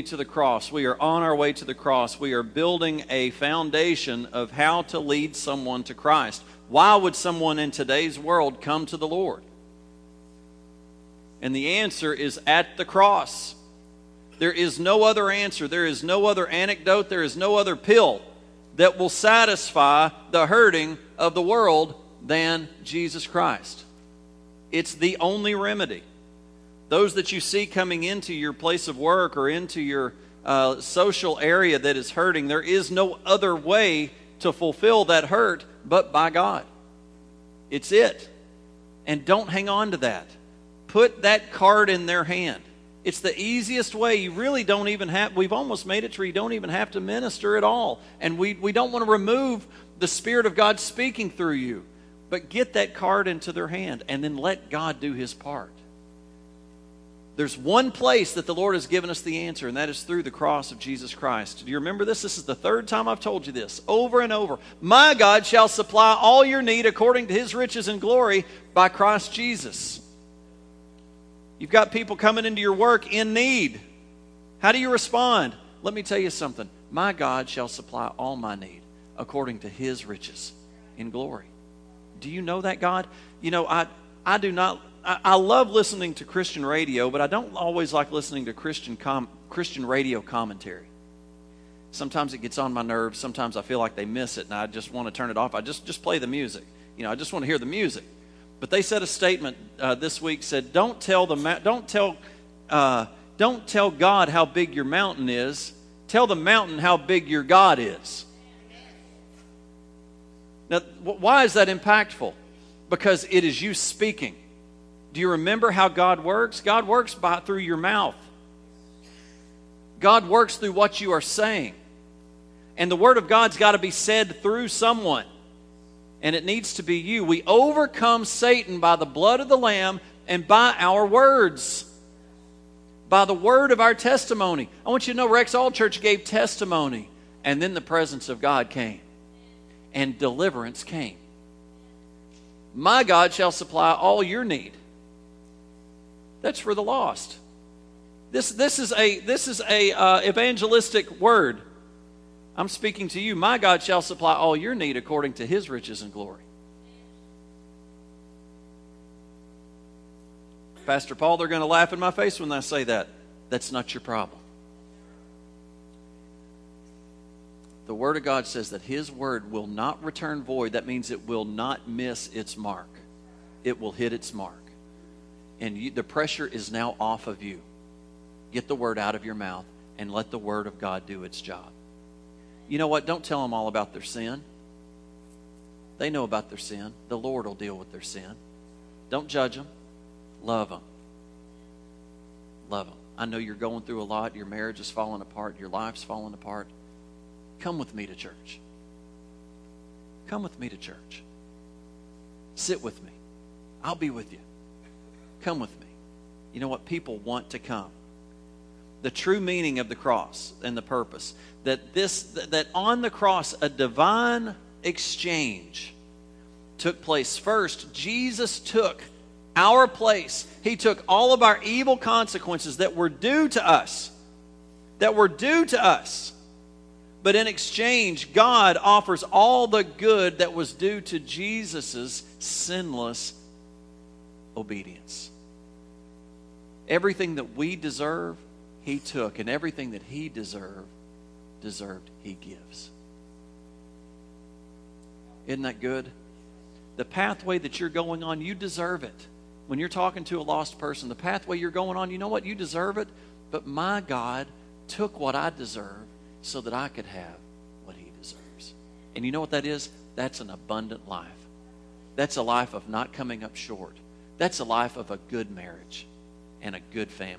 to the cross. We are on our way to the cross. We are building a foundation of how to lead someone to Christ. Why would someone in today's world come to the Lord? And the answer is at the cross. There is no other answer. There is no other anecdote. There is no other pill that will satisfy the hurting of the world than Jesus Christ. It's the only remedy. Those that you see coming into your place of work or into your uh, social area that is hurting, there is no other way to fulfill that hurt but by God. It's it. And don't hang on to that. Put that card in their hand. It's the easiest way. You really don't even have, we've almost made it to where you don't even have to minister at all. And we, we don't want to remove the Spirit of God speaking through you. But get that card into their hand and then let God do his part. There's one place that the Lord has given us the answer, and that is through the cross of Jesus Christ. Do you remember this? This is the third time I've told you this over and over. My God shall supply all your need according to his riches and glory by Christ Jesus. You've got people coming into your work in need. How do you respond? Let me tell you something. My God shall supply all my need according to his riches in glory. Do you know that God? You know, I, I do not I, love listening to Christian radio, but I don't always like listening to Christian com, Christian radio commentary. Sometimes it gets on my nerves. Sometimes I feel like they miss it, and I just want to turn it off. I just just play the music. You know, I just want to hear the music. But they said a statement uh, this week said, "Don't tell the don't tell uh, don't tell God how big your mountain is. Tell the mountain how big your God is." Now, why is that impactful? Because it is you speaking. Do you remember how God works? God works by through your mouth. God works through what you are saying. And the word of God's got to be said through someone. And it needs to be you. We overcome Satan by the blood of the lamb and by our words. By the word of our testimony. I want you to know Rexall Church gave testimony and then the presence of God came and deliverance came. My God shall supply all your need that's for the lost. This, this is a, this is a uh, evangelistic word. I'm speaking to you. My God shall supply all your need according to his riches and glory. Pastor Paul, they're going to laugh in my face when I say that. That's not your problem. The Word of God says that His Word will not return void. That means it will not miss its mark, it will hit its mark and you, the pressure is now off of you. Get the word out of your mouth and let the word of God do its job. You know what? Don't tell them all about their sin. They know about their sin. The Lord will deal with their sin. Don't judge them. Love them. Love them. I know you're going through a lot. Your marriage is falling apart. Your life's falling apart. Come with me to church. Come with me to church. Sit with me. I'll be with you. Come with me. You know what? People want to come. The true meaning of the cross and the purpose that this that on the cross a divine exchange took place. First, Jesus took our place. He took all of our evil consequences that were due to us. That were due to us. But in exchange, God offers all the good that was due to Jesus' sinless obedience. Everything that we deserve, He took, and everything that He deserved, deserved, He gives. Isn't that good? The pathway that you're going on, you deserve it. When you're talking to a lost person, the pathway you're going on, you know what? You deserve it. But my God took what I deserve so that I could have what He deserves. And you know what that is? That's an abundant life. That's a life of not coming up short. That's a life of a good marriage and a good family.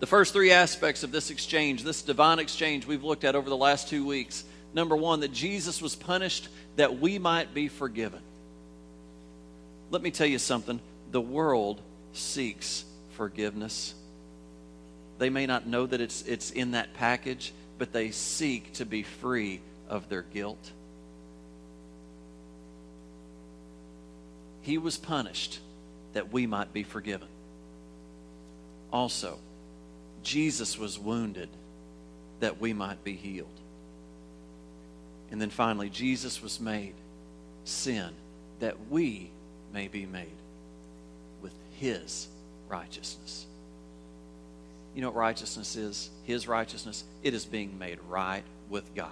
The first three aspects of this exchange, this divine exchange we've looked at over the last two weeks. Number one, that Jesus was punished that we might be forgiven. Let me tell you something the world seeks forgiveness. They may not know that it's, it's in that package, but they seek to be free of their guilt. He was punished that we might be forgiven. Also, Jesus was wounded that we might be healed. And then finally, Jesus was made sin that we may be made with his righteousness. You know what righteousness is? His righteousness? It is being made right with God.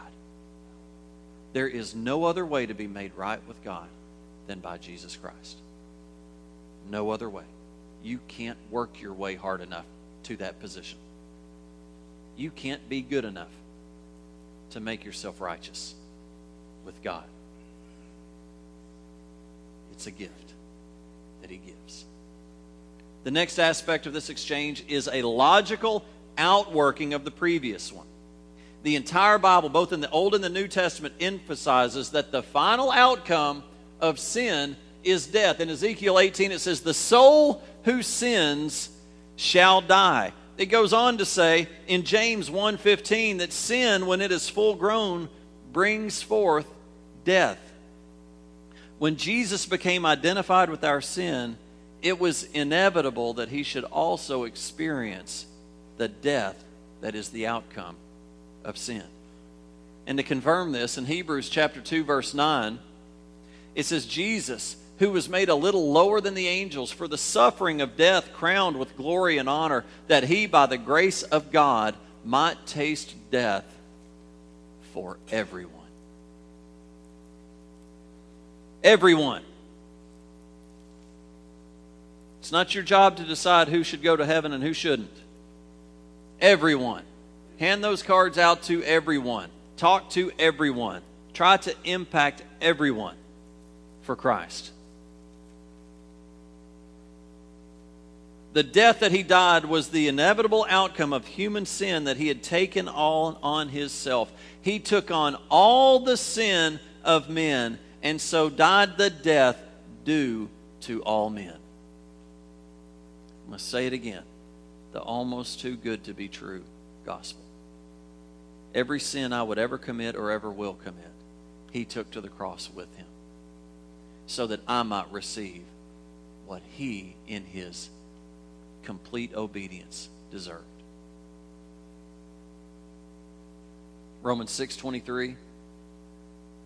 There is no other way to be made right with God than by Jesus Christ. No other way. You can't work your way hard enough to that position. You can't be good enough to make yourself righteous with God. It's a gift that He gives. The next aspect of this exchange is a logical outworking of the previous one. The entire Bible, both in the Old and the New Testament, emphasizes that the final outcome of sin is death. In Ezekiel 18, it says, The soul who sins shall die. It goes on to say in James 1:15 that sin when it is full grown brings forth death. When Jesus became identified with our sin, it was inevitable that he should also experience the death that is the outcome of sin. And to confirm this, in Hebrews chapter 2 verse 9, it says Jesus who was made a little lower than the angels for the suffering of death crowned with glory and honor that he by the grace of God might taste death for everyone. Everyone. It's not your job to decide who should go to heaven and who shouldn't. Everyone. Hand those cards out to everyone. Talk to everyone. Try to impact everyone for Christ. The death that he died was the inevitable outcome of human sin that he had taken all on himself. He took on all the sin of men and so died the death due to all men. I must say it again the almost too good to be true gospel. Every sin I would ever commit or ever will commit, he took to the cross with him so that I might receive what he in his complete obedience deserved. Romans 6:23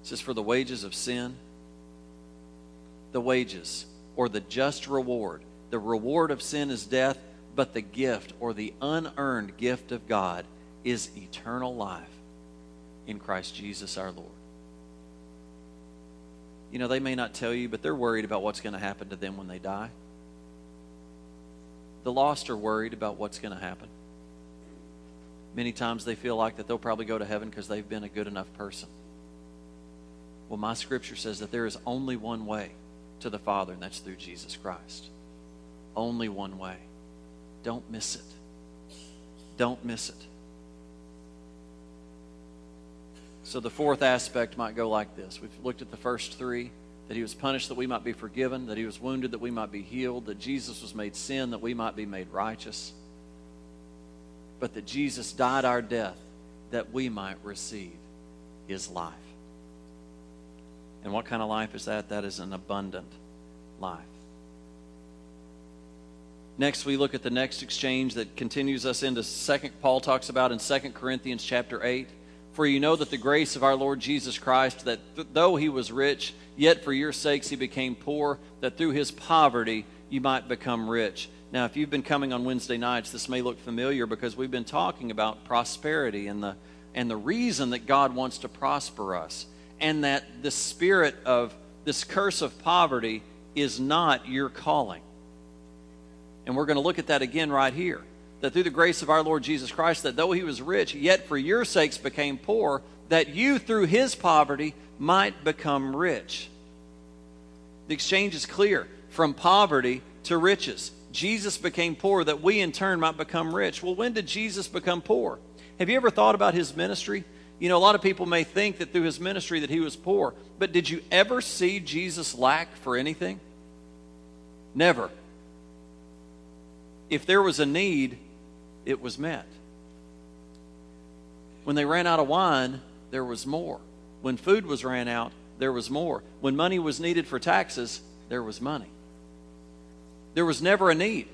says for the wages of sin the wages or the just reward the reward of sin is death but the gift or the unearned gift of God is eternal life in Christ Jesus our Lord. You know, they may not tell you, but they're worried about what's going to happen to them when they die. The lost are worried about what's going to happen. Many times they feel like that they'll probably go to heaven because they've been a good enough person. Well, my scripture says that there is only one way to the Father, and that's through Jesus Christ. Only one way. Don't miss it. Don't miss it. So the fourth aspect might go like this. We've looked at the first three that he was punished that we might be forgiven, that he was wounded that we might be healed, that Jesus was made sin that we might be made righteous, but that Jesus died our death that we might receive his life. And what kind of life is that? That is an abundant life. Next, we look at the next exchange that continues us into second. Paul talks about in Second Corinthians chapter 8. For you know that the grace of our Lord Jesus Christ, that th- though he was rich, yet for your sakes he became poor, that through his poverty you might become rich. Now, if you've been coming on Wednesday nights, this may look familiar because we've been talking about prosperity and the, and the reason that God wants to prosper us, and that the spirit of this curse of poverty is not your calling. And we're going to look at that again right here that through the grace of our Lord Jesus Christ, that though he was rich, yet for your sakes became poor, that you through his poverty might become rich. The exchange is clear from poverty to riches. Jesus became poor that we in turn might become rich. Well, when did Jesus become poor? Have you ever thought about his ministry? You know, a lot of people may think that through his ministry that he was poor, but did you ever see Jesus lack for anything? Never. If there was a need, it was met. When they ran out of wine, there was more. When food was ran out, there was more. When money was needed for taxes, there was money. There was never a need.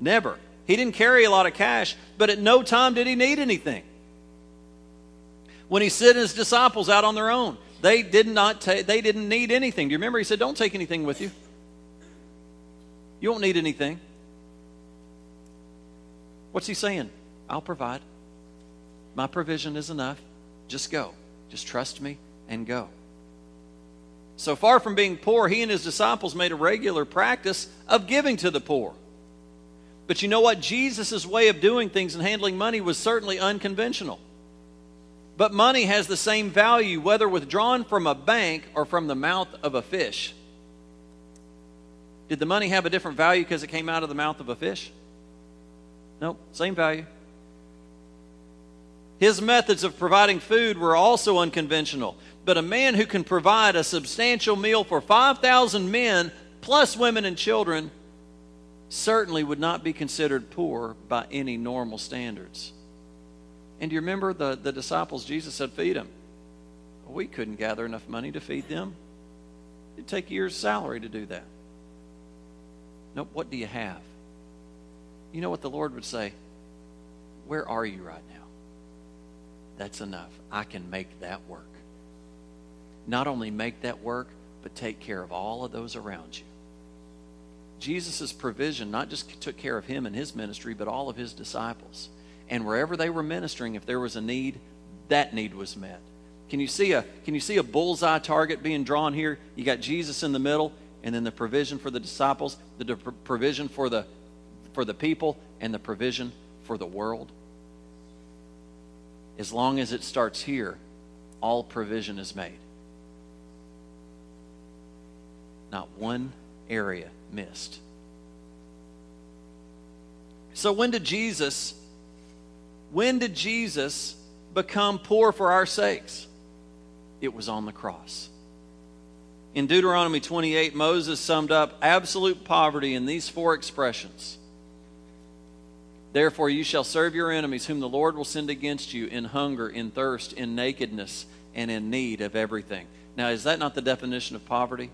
Never. He didn't carry a lot of cash, but at no time did he need anything. When he sent his disciples out on their own, they did not ta- they didn't need anything. Do you remember he said, "Don't take anything with you. You won't need anything." What's he saying? I'll provide. My provision is enough. Just go. Just trust me and go. So far from being poor, he and his disciples made a regular practice of giving to the poor. But you know what? Jesus' way of doing things and handling money was certainly unconventional. But money has the same value whether withdrawn from a bank or from the mouth of a fish. Did the money have a different value because it came out of the mouth of a fish? Nope, same value. His methods of providing food were also unconventional. But a man who can provide a substantial meal for 5,000 men, plus women and children, certainly would not be considered poor by any normal standards. And do you remember the, the disciples? Jesus said, Feed them. We couldn't gather enough money to feed them. It'd take a year's salary to do that. Nope, what do you have? You know what the Lord would say? Where are you right now? That's enough. I can make that work. Not only make that work, but take care of all of those around you. Jesus' provision not just took care of him and his ministry, but all of his disciples. And wherever they were ministering, if there was a need, that need was met. Can you see a can you see a bullseye target being drawn here? You got Jesus in the middle, and then the provision for the disciples, the provision for the for the people, and the provision for the world. As long as it starts here, all provision is made. Not one area missed. So when did Jesus when did Jesus become poor for our sakes? It was on the cross. In Deuteronomy 28, Moses summed up absolute poverty in these four expressions. Therefore, you shall serve your enemies, whom the Lord will send against you in hunger, in thirst, in nakedness, and in need of everything. Now, is that not the definition of poverty?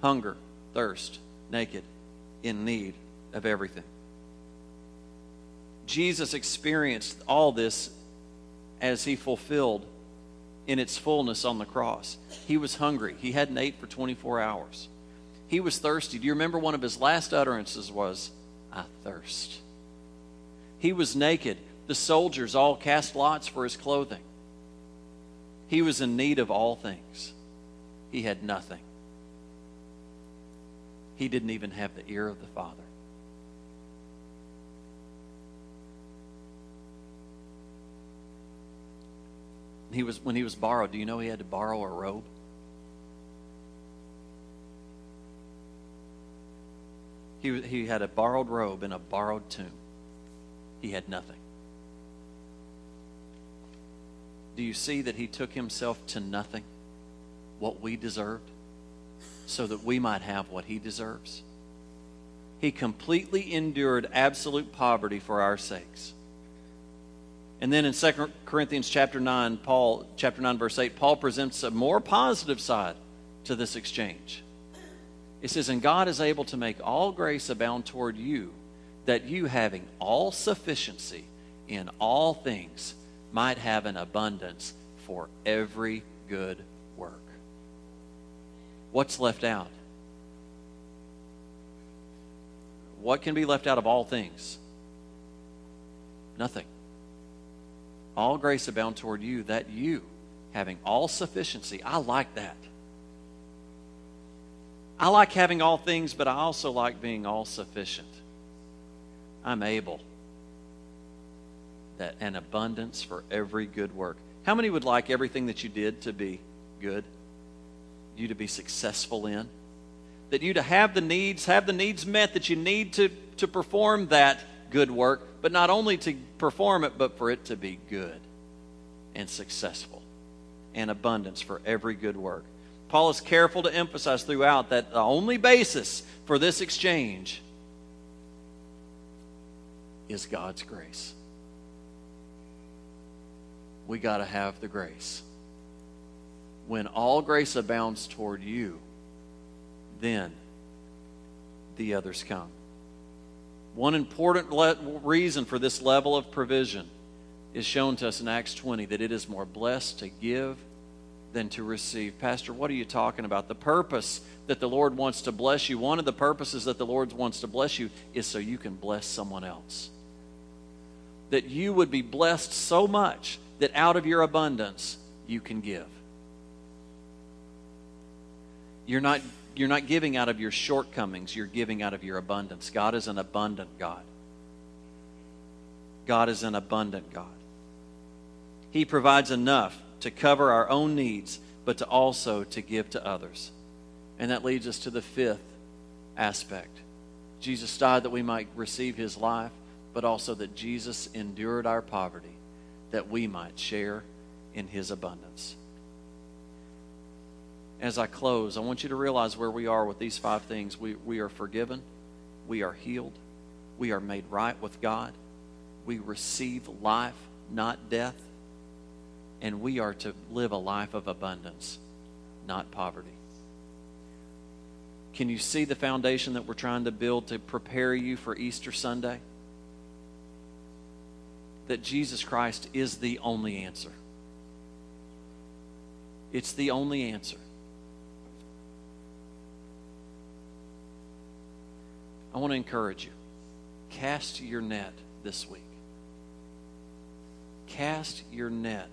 Hunger, thirst, naked, in need of everything. Jesus experienced all this as he fulfilled in its fullness on the cross. He was hungry. He hadn't ate for 24 hours. He was thirsty. Do you remember one of his last utterances was, I thirst. He was naked. The soldiers all cast lots for his clothing. He was in need of all things. He had nothing. He didn't even have the ear of the Father. he was when he was borrowed, do you know he had to borrow a robe? He, he had a borrowed robe in a borrowed tomb. He had nothing. Do you see that he took himself to nothing, what we deserved, so that we might have what he deserves? He completely endured absolute poverty for our sakes. And then in 2 Corinthians chapter 9, Paul, chapter 9, verse 8, Paul presents a more positive side to this exchange. It says, And God is able to make all grace abound toward you, that you, having all sufficiency in all things, might have an abundance for every good work. What's left out? What can be left out of all things? Nothing all grace abound toward you, that you, having all sufficiency, I like that. I like having all things, but I also like being all sufficient. I'm able. That an abundance for every good work. How many would like everything that you did to be good? You to be successful in? That you to have the needs, have the needs met that you need to, to perform that good work, but not only to perform it, but for it to be good and successful and abundance for every good work. Paul is careful to emphasize throughout that the only basis for this exchange is God's grace. We got to have the grace. When all grace abounds toward you, then the others come. One important le- reason for this level of provision is shown to us in Acts 20 that it is more blessed to give than to receive. Pastor, what are you talking about? The purpose that the Lord wants to bless you, one of the purposes that the Lord wants to bless you is so you can bless someone else. That you would be blessed so much that out of your abundance you can give. You're not, you're not giving out of your shortcomings, you're giving out of your abundance. God is an abundant God. God is an abundant God. He provides enough to cover our own needs, but to also to give to others. And that leads us to the fifth aspect. Jesus died that we might receive his life, but also that Jesus endured our poverty that we might share in his abundance. As I close, I want you to realize where we are with these five things. We, we are forgiven, we are healed, we are made right with God, we receive life, not death, and we are to live a life of abundance, not poverty. Can you see the foundation that we're trying to build to prepare you for Easter Sunday? That Jesus Christ is the only answer. It's the only answer. I want to encourage you cast your net this week. Cast your net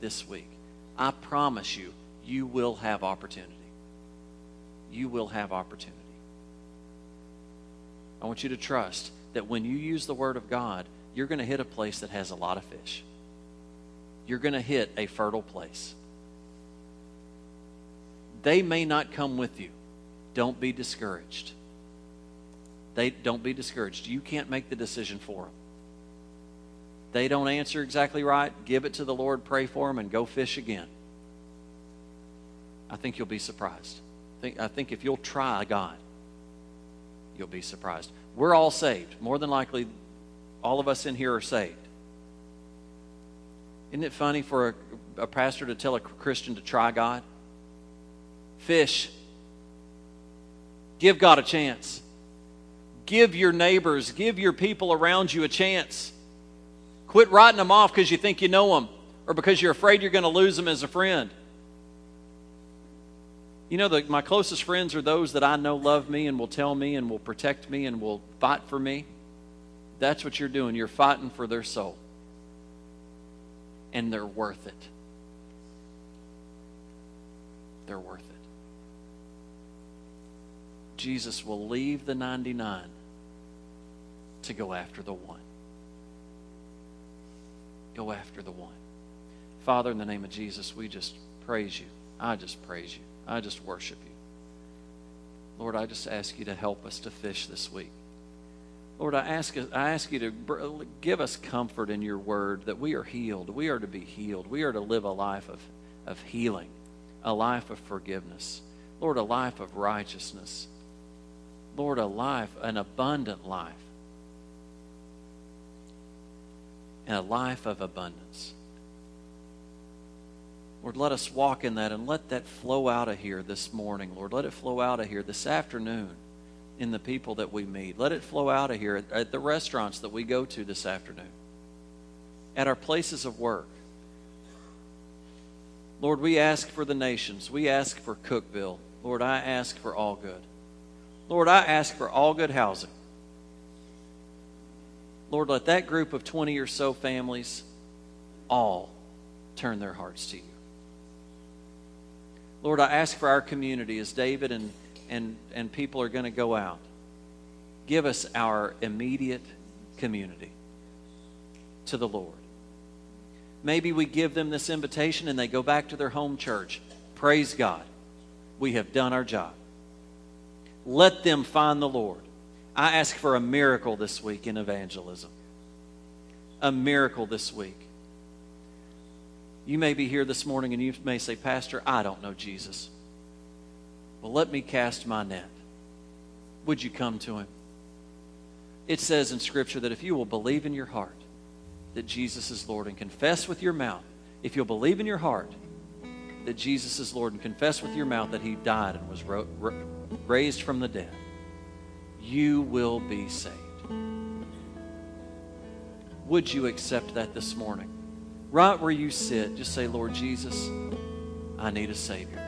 this week. I promise you, you will have opportunity. You will have opportunity. I want you to trust that when you use the Word of God, you're going to hit a place that has a lot of fish. You're going to hit a fertile place. They may not come with you. Don't be discouraged. They don't be discouraged. You can't make the decision for them. They don't answer exactly right, give it to the Lord, pray for them, and go fish again. I think you'll be surprised. I think, I think if you'll try God, you'll be surprised. We're all saved. More than likely, all of us in here are saved. Isn't it funny for a, a pastor to tell a Christian to try God? Fish. Give God a chance. Give your neighbors, give your people around you a chance. Quit writing them off because you think you know them or because you're afraid you're going to lose them as a friend. You know, the, my closest friends are those that I know love me and will tell me and will protect me and will fight for me. That's what you're doing. You're fighting for their soul. And they're worth it. They're worth it. Jesus will leave the 99 to go after the one. Go after the one. Father, in the name of Jesus, we just praise you. I just praise you. I just worship you. Lord, I just ask you to help us to fish this week. Lord, I ask, I ask you to give us comfort in your word that we are healed. We are to be healed. We are to live a life of, of healing, a life of forgiveness. Lord, a life of righteousness. Lord, a life, an abundant life. and a life of abundance. Lord, let us walk in that and let that flow out of here this morning, Lord. Let it flow out of here this afternoon in the people that we meet. Let it flow out of here at, the restaurants that we go to this afternoon, at our places of work. Lord, we ask for the nations. We ask for Cookeville. Lord, I ask for all good. Lord, I ask for all good housing. Lord, let that group of 20 or so families all turn their hearts to you. Lord, I ask for our community as David and, and, and people are going to go out. Give us our immediate community to the Lord. Maybe we give them this invitation and they go back to their home church. Praise God. We have done our job. Let them find the Lord. I ask for a miracle this week in evangelism. A miracle this week. You may be here this morning and you may say, Pastor, I don't know Jesus. Well, let me cast my net. Would you come to him? It says in Scripture that if you will believe in your heart that Jesus is Lord and confess with your mouth, if you'll believe in your heart that Jesus is Lord and confess with your mouth that he died and was raised from the dead, you will be saved. Would you accept that this morning? Right where you sit, just say, Lord Jesus, I need a Savior.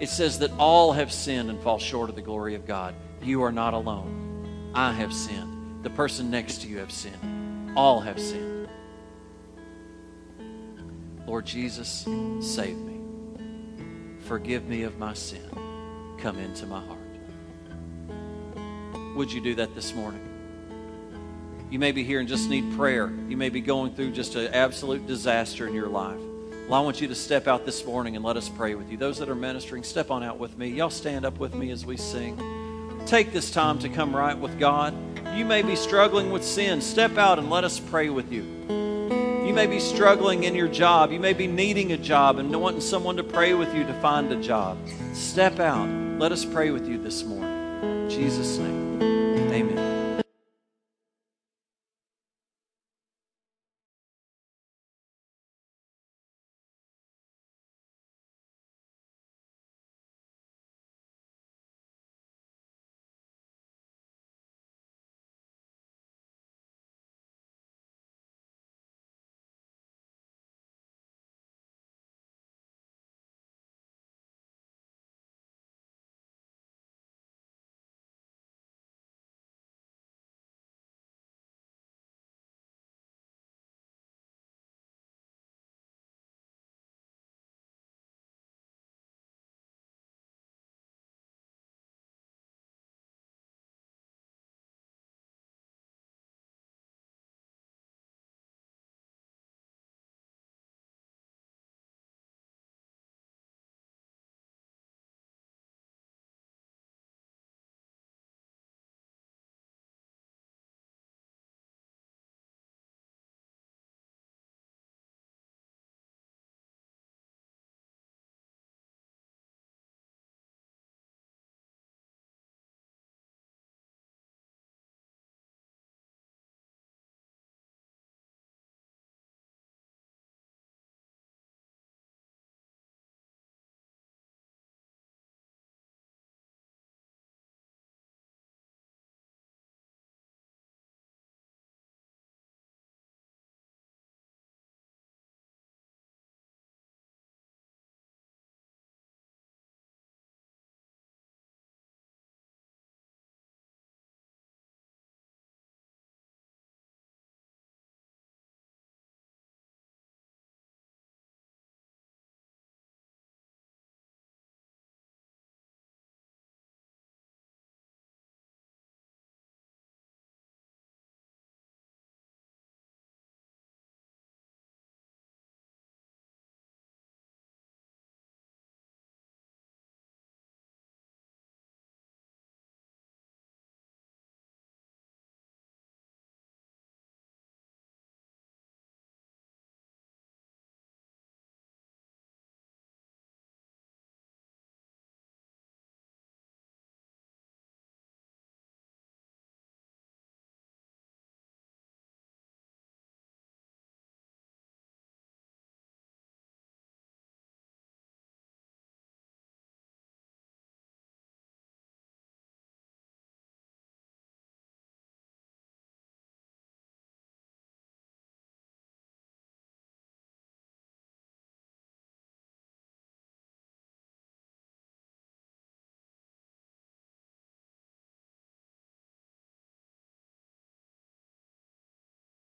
It says that all have sinned and fall short of the glory of God. You are not alone. I have sinned. The person next to you have sinned. All have sinned. Lord Jesus, save me. Forgive me of my sin. Come into my heart. Would you do that this morning? You may be here and just need prayer. You may be going through just an absolute disaster in your life. Well, I want you to step out this morning and let us pray with you. Those that are ministering, step on out with me. Y'all stand up with me as we sing. Take this time to come right with God. You may be struggling with sin. Step out and let us pray with you. You may be struggling in your job. You may be needing a job and wanting someone to pray with you to find a job. Step out. Let us pray with you this morning. In Jesus' name.